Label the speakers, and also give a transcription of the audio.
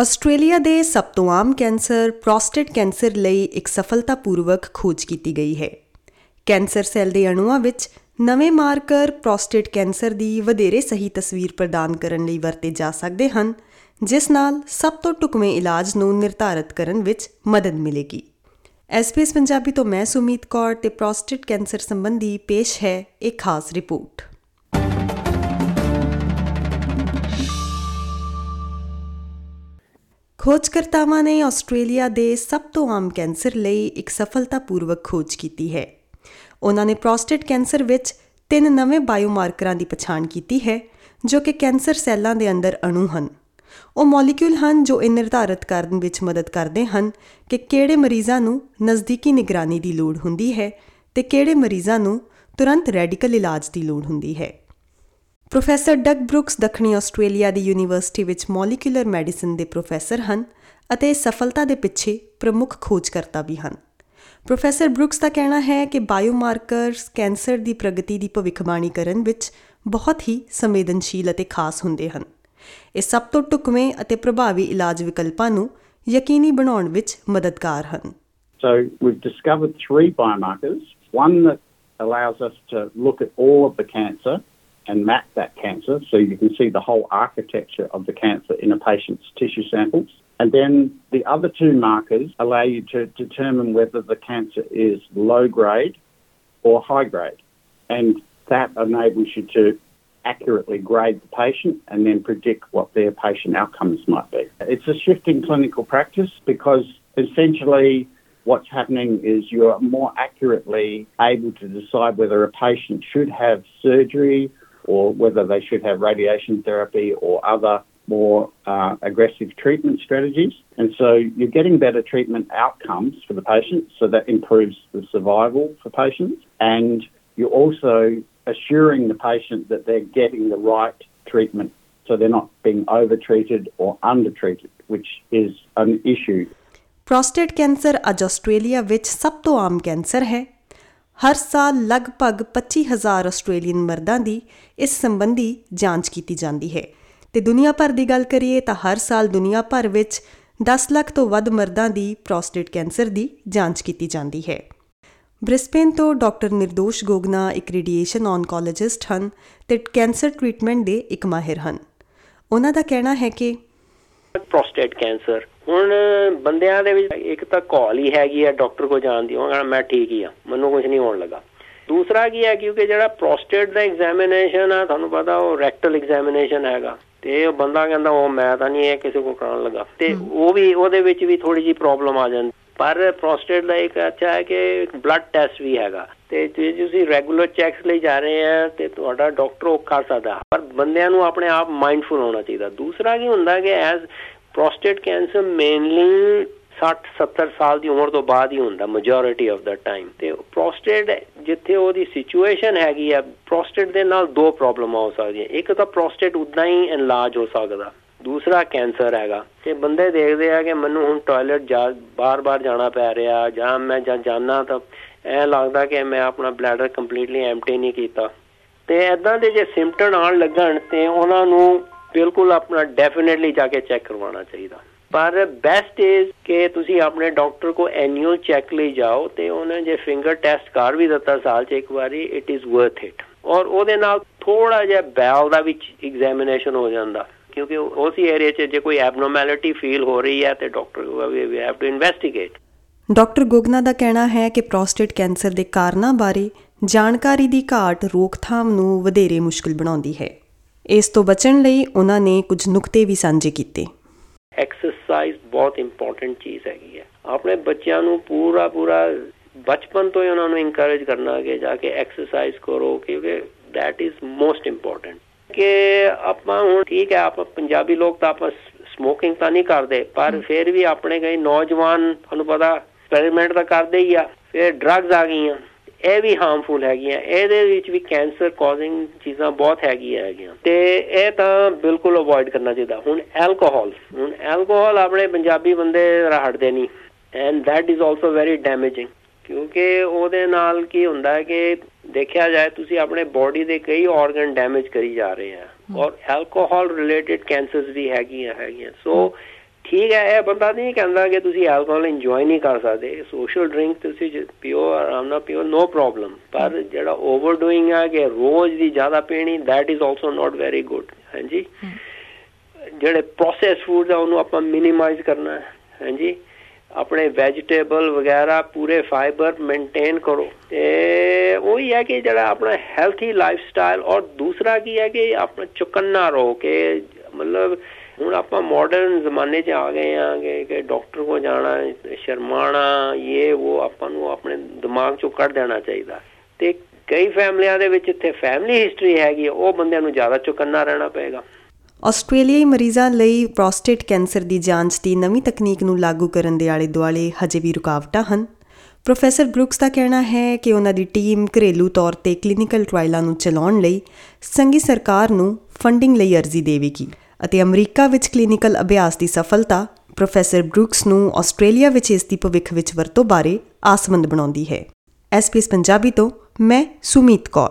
Speaker 1: Australia ਦੇ ਸਭ ਤੋਂ ਆਮ ਕੈਂਸਰ, ਪ੍ਰੋਸਟੇਟ ਕੈਂਸਰ ਲਈ ਇੱਕ ਸਫਲਤਾਪੂਰਵਕ ਖੋਜ ਕੀਤੀ ਗਈ ਹੈ। ਕੈਂਸਰ ਸੈੱਲ ਦੇ ਅਣੂਆਂ ਵਿੱਚ ਨਵੇਂ ਮਾਰਕਰ ਪ੍ਰੋਸਟੇਟ ਕੈਂਸਰ ਦੀ ਵਧੇਰੇ ਸਹੀ ਤਸਵੀਰ ਪ੍ਰਦਾਨ ਕਰਨ ਲਈ ਵਰਤੇ ਜਾ ਸਕਦੇ ਹਨ, ਜਿਸ ਨਾਲ ਸਭ ਤੋਂ ਢੁਕਵੇਂ ਇਲਾਜ ਨੂੰ ਨਿਰਧਾਰਤ ਕਰਨ ਵਿੱਚ ਮਦਦ ਮਿਲੇਗੀ। ਐਸਪੀਐਸ ਪੰਜਾਬੀ ਤੋਂ ਮੈਂ ਸੁਮੀਤ ਕੌਰ ਤੇ ਪ੍ਰੋਸਟੇਟ ਕੈਂਸਰ ਸੰਬੰਧੀ ਪੇਸ਼ ਹੈ ਇੱਕ ਖਾਸ ਰਿਪੋਰਟ। ਖੋਜਕਰਤਾਵਾਂ ਨੇ ਆਸਟ੍ਰੇਲੀਆ ਦੇ ਸਭ ਤੋਂ ਆਮ ਕੈਂਸਰ ਲਈ ਇੱਕ ਸਫਲਤਾਪੂਰਵਕ ਖੋਜ ਕੀਤੀ ਹੈ। ਉਹਨਾਂ ਨੇ ਪ੍ਰੋਸਟੇਟ ਕੈਂਸਰ ਵਿੱਚ ਤਿੰਨ ਨਵੇਂ ਬਾਇਓਮਾਰਕਰਾਂ ਦੀ ਪਛਾਣ ਕੀਤੀ ਹੈ, ਜੋ ਕਿ ਕੈਂਸਰ ਸੈੱਲਾਂ ਦੇ ਅੰਦਰ ਅਣੂ ਹਨ। ਉਹ ਮੋਲੀਕਿਊਲ ਹਨ ਜੋ ਇਹ ਨਿਰਧਾਰਤ ਕਰਨ ਵਿੱਚ ਮਦਦ ਕਰਦੇ ਹਨ ਕਿ ਕਿਹੜੇ ਮਰੀਜ਼ਾਂ ਨੂੰ ਨਜ਼ਦੀਕੀ ਨਿਗਰਾਨੀ ਦੀ ਲੋੜ ਹੁੰਦੀ ਹੈ ਤੇ ਕਿਹੜੇ ਮਰੀਜ਼ਾਂ ਨੂੰ ਤੁਰੰਤ ਰੈਡੀਕਲ ਇਲਾਜ ਦੀ ਲੋੜ ਹੁੰਦੀ ਹੈ। ਪ੍ਰੋਫੈਸਰ ਡਗ ਬਰੁਕਸ ਦੱਖਣੀ ਆਸਟ੍ਰੇਲੀਆ ਦੀ ਯੂਨੀਵਰਸਿਟੀ ਵਿੱਚ ਮੋਲੀਕਿਊਲਰ ਮੈਡੀਸਿਨ ਦੇ ਪ੍ਰੋਫੈਸਰ ਹਨ ਅਤੇ ਸਫਲਤਾ ਦੇ ਪਿੱਛੇ ਪ੍ਰਮੁੱਖ ਖੋਜਕਰਤਾ ਵੀ ਹਨ। ਪ੍ਰੋਫੈਸਰ ਬਰੁਕਸ ਦਾ ਕਹਿਣਾ ਹੈ ਕਿ ਬਾਇਓਮਾਰਕਰਸ ਕੈਂਸਰ ਦੀ ਪ੍ਰਗਤੀ ਦੀ ਭਵਿੱਖਬਾਣੀ ਕਰਨ ਵਿੱਚ ਬਹੁਤ ਹੀ ਸੰਵੇਦਨਸ਼ੀਲ ਅਤੇ ਖਾਸ ਹੁੰਦੇ ਹਨ। ਇਹ ਸਭ ਤੋਂ ਟੁਕਵੇਂ ਅਤੇ ਪ੍ਰਭਾਵੀ ਇਲਾਜ ਵਿਕਲਪਾਂ ਨੂੰ ਯਕੀਨੀ ਬਣਾਉਣ ਵਿੱਚ ਮਦਦਗਾਰ ਹਨ।
Speaker 2: So, we've discovered three biomarkers. One that allows us to look at all of the cancer and map that cancer so you can see the whole architecture of the cancer in a patient's tissue samples. And then the other two markers allow you to determine whether the cancer is low grade or high grade. And that enables you to accurately grade the patient and then predict what their patient outcomes might be. It's a shift in clinical practice because essentially what's happening is you are more accurately able to decide whether a patient should have surgery or whether they should have radiation therapy or other more uh, aggressive treatment strategies. And so you're getting better treatment outcomes for the patient, so that improves the survival for patients. And you're also assuring the patient that they're getting the right treatment so they're not being overtreated or undertreated, which is an issue.
Speaker 1: Prostate cancer ਅੱਜ Australia ਵਿੱਚ ਸਭ ਤੋਂ ਆਮ cancer ਹੈ ਹਰ ਸਾਲ ਲਗਭਗ 25000 Australian ਮਰਦਾਂ ਦੀ ਇਸ ਸੰਬੰਧੀ ਜਾਂਚ ਕੀਤੀ ਜਾਂਦੀ ਹੈ। ਤੇ ਦੁਨੀਆ ਭਰ ਦੀ ਗੱਲ ਕਰੀਏ ਤਾਂ ਹਰ ਸਾਲ ਦੁਨੀਆ ਭਰ ਵਿੱਚ 10 ਲੱਖ ਤੋਂ ਵੱਧ ਮਰਦਾਂ ਦੀ ਪ੍ਰੋਸਟੇਟ ਕੈਂਸਰ ਦੀ ਜਾਂਚ ਕੀਤੀ ਜਾਂਦੀ ਹੈ। ਬ੍ਰਿਸਬੇਨ ਤੋਂ ਡਾਕਟਰ ਨਿਰਦੋਸ਼ ਗੋਗਨਾ ਇੱਕ ਰੇਡੀਏਸ਼ਨ ਔਨਕੋਲੋਜਿਸਟ ਹਨ ਤੇ ਕੈਂਸਰ ਟ੍ਰੀਟਮੈਂਟ ਦੇ ਇੱਕ ਮਾਹਿਰ ਹਨ। ਉਹਨਾਂ ਦਾ ਕਹਿਣਾ ਹੈ ਕਿ
Speaker 3: ਪ੍ਰੋਸਟੇਟ ਕੈਂਸਰ ਹੁਣ ਬੰਦਿਆਂ ਦੇ ਵਿੱਚ ਇੱਕ ਤਾਂ ਕਾਲ ਹੀ ਹੈਗੀ ਆ ਡਾਕਟਰ ਕੋ ਜਾਣ ਦੀ। ਉਹ ਮੈਂ ਠੀਕ ਹੀ ਆ ਮੈਨੂੰ ਕੁਝ ਨਹੀਂ ਹੋਣ ਲੱਗਾ। ਦੂਸਰਾ ਕੀ ਹੈ ਕਿਉਂਕਿ ਜਿਹੜਾ ਪ੍ਰੋਸਟੇਟ ਦਾ ਐਗਜ਼ਾਮੀਨੇਸ਼ਨ ਆ ਤੁਹਾਨੂੰ ਪਤਾ ਉਹ ਰੈਕਟਲ ਐਗਜ਼ਾਮੀਨੇਸ਼ਨ ਹੈਗਾ। ਤੇ ਉਹ ਬੰਦਾ ਕਹਿੰਦਾ ਉਹ ਮੈਂ ਤਾਂ ਨਹੀਂ ਇਹ ਕਿਸੇ ਕੋ ਕਰਾਉਣ ਲੱਗਾ। ਤੇ ਉਹ ਵੀ ਉਹਦੇ ਵਿੱਚ ਵੀ ਥੋੜੀ ਜੀ ਪ੍ਰੋਬਲਮ ਆ ਜਾਂਦੀ। ਪਰ ਪ੍ਰੋਸਟੇਟ ਦਾ ਇੱਕ ਅੱਛਾ ਹੈ ਕਿ ਬਲੱਡ ਟੈਸਟ ਵੀ ਹੈਗਾ। ਤੇ ਜੇ ਤੁਸੀਂ ਰੈਗੂਲਰ ਚੈੱਕਸ ਲਈ ਜਾ ਰਹੇ ਆ, ਤੇ ਤੁਹਾਡਾ ਡਾਕਟਰ ਉਹ ਕਰ ਸਕਦਾ। ਪਰ ਬੰਦਿਆਂ ਨੂੰ ਆਪਣੇ ਆਪ ਮਾਈਂਡਫੁਲ ਹੋਣਾ ਚਾਹੀਦਾ। ਦੂਸਰਾ ਕੀ ਹੁੰਦਾ ਕਿ ਐਜ਼ ਪ੍ਰੋਸਟੇਟ ਕੈਂਸਰ ਮੇਨਲੀ 60 70 ਸਾਲ ਦੀ ਉਮਰ ਤੋਂ ਬਾਅਦ ਹੀ ਹੁੰਦਾ ਮੈਜੋਰਿਟੀ ਆਫ ਦਾ ਟਾਈਮ ਤੇ ਪ੍ਰੋਸਟੇਟ ਜਿੱਥੇ ਉਹਦੀ ਸਿਚੁਏਸ਼ਨ ਹੈਗੀ ਆ ਪ੍ਰੋਸਟੇਟ ਦੇ ਨਾਲ ਦੋ ਪ੍ਰੋਬਲਮ ਹੋ ਸਕਦੀਆਂ। ਇੱਕ ਤਾਂ ਪ੍ਰੋਸਟੇਟ ਉਦਾਂ ਹੀ ਇਨਲਾਜ ਹੋ ਸਕਦਾ। ਦੂਸਰਾ ਕੈਂਸਰ ਹੈਗਾ। ਤੇ ਬੰਦੇ ਦੇਖਦੇ ਆ ਕਿ ਮੈਨੂੰ ਹੁਣ ਟਾਇਲਟ ਜਾ, ਬਾਰ-ਬਾਰ ਜਾਣਾ ਪੈ ਰਿਹਾ, ਜਾਂ ਮੈਂ ਜਾਂ ਜਾਣਾ ਤਾਂ ਐ ਲੱਗਦਾ ਕਿ ਮੈਂ ਆਪਣਾ ਬਲੈਡਰ ਕੰਪਲੀਟਲੀ ਐਮਟੀ ਨਹੀਂ ਕੀਤਾ। ਤੇ ਐਦਾਂ ਦੇ ਜੇ ਸਿੰਪਟਮ ਆਣ ਲੱਗਣ, ਤੇ ਉਹਨਾਂ ਨੂੰ ਬਿਲਕੁਲ ਆਪਣਾ ਡੈਫੀਨਿਟਲੀ ਜਾ ਕੇ ਚੈੱਕ ਕਰਵਾਉਣਾ ਚਾਹੀਦਾ। ਪਰ ਬੈਸਟ ਇਜ਼ ਕਿ ਤੁਸੀਂ ਆਪਣੇ ਡਾਕਟਰ ਕੋ ਐਨੂਅਲ ਚੈੱਕ ਲਈ ਜਾਓ, ਤੇ ਉਹਨੇ ਜੇ ਫਿੰਗਰ ਟੈਸਟ ਕਰ ਵੀ ਦਿੱਤਾ ਸਾਲ 'ਚ ਇੱਕ ਵਾਰੀ ਇਟ ਇਜ਼ ਵਰਥ ਇਟ ਔਰ ਉਹਦੇ ਨਾਲ ਥੋੜਾ ਜਿਹਾ ਬੈਲ ਦਾ ਵਿੱਚ ਐਗਜ਼ਾਮੀਨੇਸ਼ਨ ਹੋ ਜਾਂਦਾ। ਕਿਉਂਕਿ ਉਸੇ ਏਰੀਆ 'ਚ ਜੇ ਕੋਈ ਐਬਨੋਰਮੈਲਿਟੀ ਫੀਲ ਹੋ ਰਹੀ ਹੈ ਤੇ doctor we have to investigate
Speaker 1: doctor Gogna ਦਾ ਕਹਿਣਾ ਹੈ ਕਿ ਪ੍ਰੋਸਟੇਟ ਕੈਂਸਰ ਦੇ ਕਾਰਨਾਂ ਬਾਰੇ ਜਾਣਕਾਰੀ ਦੀ ਘਾਟ ਰੋਕਥਾਮ ਨੂੰ ਵਧੇਰੇ ਮੁਸ਼ਕਲ ਬਣਾਉਂਦੀ ਹੈ। ਇਸ ਤੋਂ ਬਚਣ ਲਈ ਉਹਨਾਂ ਨੇ ਕੁਝ ਨੁਕਤੇ ਵੀ ਸਾਂਝੇ ਕੀਤੇ।
Speaker 3: ਐਕਸਰਸਾਈਜ਼ ਬਹੁਤ ਇੰਪੋਰਟੈਂਟ ਚੀਜ਼ ਹੈਗੀ ਹੈ। ਆਪਣੇ ਬੱਚਿਆਂ ਨੂੰ ਪੂਰਾ ਪੂਰਾ ਬਚਪਨ ਤੋਂ ਹੀ ਉਹਨਾਂ ਨੂੰ ਇਨਕਰੇਜ ਕਰਨਾ ਕਿ ਜਾ ਕੇ ਐਕਸਰਸਾਈਜ਼ ਕਰੋ ਕਿਉਂਕਿ ਥੈਟ ਇਜ਼ ਮੋਸਟ ਇੰਪੋਰਟੈਂਟ ਕਿ ਆਪਾਂ ਹੁਣ ਠੀਕ ਹੈ ਆਪਾਂ ਪੰਜਾਬੀ ਲੋਕ ਤਾਂ ਆਪਾਂ ਸਮੋਕਿੰਗ ਤਾਂ ਨਹੀਂ ਕਰਦੇ ਪਰ ਫਿਰ ਵੀ ਆਪਣੇ ਕਈ ਨੌਜਵਾਨ ਤੁਹਾਨੂੰ ਪਤਾ ਐਕਸਪੈਰੀਮੈਂਟ ਤਾਂ ਕਰਦੇ ਹੀ ਆ ਫਿਰ ਡਰੱਗਸ ਆ ਗਈਆਂ ਇਹ ਵੀ ਹਾਰਮਫੁਲ ਹੈਗੀਆਂ ਇਹਦੇ ਵਿੱਚ ਵੀ ਕੈਂਸਰ ਕਾਜ਼ਿੰਗ ਚੀਜ਼ਾਂ ਬਹੁਤ ਹੈਗੀਆਂ ਹੈਗੀਆਂ। ਤੇ ਇਹ ਤਾਂ ਬਿਲਕੁਲ ਅਵੋਇਡ ਕਰਨਾ ਚਾਹੀਦਾ ਹੁਣ ਐਲਕੋਹਲ ਹੁਣ ਐਲਕੋਹਲ ਆਪਣੇ ਪੰਜਾਬੀ ਬੰਦੇ ਹਟਦੇ ਨਹੀਂ and that is also very damaging ਕਿਉਂਕਿ ਉਹਦੇ ਨਾਲ ਕੀ ਹੁੰਦਾ ਹੈ ਕਿ ਦੇਖਿਆ ਜਾਏ ਤੁਸੀਂ ਆਪਣੇ ਬਾਡੀ ਦੇ ਕਈ ਆਰਗਨ ਡੈਮੇਜ ਕਰੀ ਜਾ ਰਹੇ ਆ ਔਰ ਐਲਕੋਹਲ ਰਿਲੇਟਡ ਕੈਂਸਰਸ ਵੀ ਹੈਗੀਆਂ ਹੈਗੀਆਂ। ਸੋ ਠੀਕ ਹੈ ਇਹ ਬੰਦਾ ਨਹੀਂ ਕਹਿੰਦਾ ਕਿ ਤੁਸੀਂ ਐਲਕੋਹਲ ਇੰਜੋਏ ਨਹੀਂ ਕਰ ਸਕਦੇ। ਸੋਸ਼ਲ ਡਰਿੰਕ ਤੁਸੀਂ ਪੀਓ ਆਰਾਮ ਨਾਲ ਪੀਓ ਨੋ ਪ੍ਰੋਬਲਮ ਪਰ ਜਿਹੜਾ ਓਵਰਡੂਇੰਗ ਹੈ ਕਿ ਰੋਜ਼ ਦੀ ਜ਼ਿਆਦਾ ਪੀਣੀ that is also not very good ਹਾਂਜੀ? ਜਿਹੜੇ ਪ੍ਰੋਸੈਸ ਫੂਡ ਆ ਉਹਨੂੰ ਆਪਾਂ ਮਿਨੀਮਾਈਜ਼ ਕਰਨਾ ਹੈ। ਹਾਂਜੀ? ਆਪਣੇ ਵੈਜੀਟੇਬਲ ਵਗੈਰਾ ਪੂਰੇ ਫਾਈਬਰ ਮੇਨਟੇਨ ਕਰੋ। ਤੇ ਉਹੀ ਹੈ ਕਿ ਜਿਹੜਾ ਆਪਣਾ ਹੈਲਥੀ ਲਾਈਫ ਸਟਾਈਲ ਔਰ ਦੂਸਰਾ ਕੀ ਹੈ ਕਿ ਆਪਣਾ ਚੁਕੰਨਾ ਰਹੋ ਕਿ ਮਤਲਬ ਹੁਣ ਆਪਾਂ ਮਾਡਰਨ ਜ਼ਮਾਨੇ 'ਚ ਆ ਗਏ ਆ ਕਿ ਡਾਕਟਰ ਕੋ ਜਾਣਾ, ਸ਼ਰਮਾਣਾ ਇਹ ਉਹ ਆਪਾਂ ਨੂੰ ਆਪਣੇ ਦਿਮਾਗ 'ਚੋਂ ਕੱਢ ਦੇਣਾ ਚਾਹੀਦਾ। ਤੇ ਕਈ ਫੈਮਲੀਆਂ ਦੇ ਵਿੱਚ ਇੱਥੇ ਫੈਮਿਲੀ ਹਿਸਟਰੀ ਹੈਗੀ ਉਹ ਬੰਦਿਆਂ ਨੂੰ ਜ਼ਿਆਦਾ ਚੁਕੰਨਾ ਰਹਿਣਾ ਪਏਗਾ।
Speaker 1: ਆਸਟ੍ਰੇਲੀਆਈ ਮਰੀਜ਼ਾਂ ਲਈ ਪ੍ਰੋਸਟੇਟ ਕੈਂਸਰ ਦੀ ਜਾਂਚ ਦੀ ਨਵੀਂ ਤਕਨੀਕ ਨੂੰ ਲਾਗੂ ਕਰਨ ਦੇ ਆਲੇ-ਦੁਆਲੇ ਹਜੇ ਵੀ ਰੁਕਾਵਟਾਂ ਹਨ। ਪ੍ਰੋਫੈਸਰ ਬਰੁਕਸ ਦਾ ਕਹਿਣਾ ਹੈ ਕਿ ਉਹਨਾਂ ਦੀ ਟੀਮ ਘਰੇਲੂ ਤੌਰ ਤੇ ਕਲੀਨਿਕਲ ਟ੍ਰਾਇਲਾਂ ਨੂੰ ਚਲਾਉਣ ਲਈ ਸੰਘੀ ਸਰਕਾਰ ਨੂੰ ਫੰਡਿੰਗ ਲਈ ਅਰਜ਼ੀ ਦੇਵੇਗੀ ਅਤੇ ਅਮਰੀਕਾ ਵਿੱਚ ਕਲੀਨਿਕਲ ਅਭਿਆਸ ਦੀ ਸਫਲਤਾ ਪ੍ਰੋਫੈਸਰ ਬਰੁਕਸ ਨੂੰ ਆਸਟ੍ਰੇਲੀਆ ਵਿੱਚ ਇਸ ਦੀ ਭਵਿੱਖ ਵਿੱਚ ਵਰਤੋਂ ਬਾਰੇ ਆਸਮੰਦ ਬਣਾਉਂਦੀ ਹੈ। ਐਸਪੀਐਸ ਪੰਜਾਬੀ ਤੋਂ ਮੈਂ ਸੁਮੀਤ ਕੌਰ।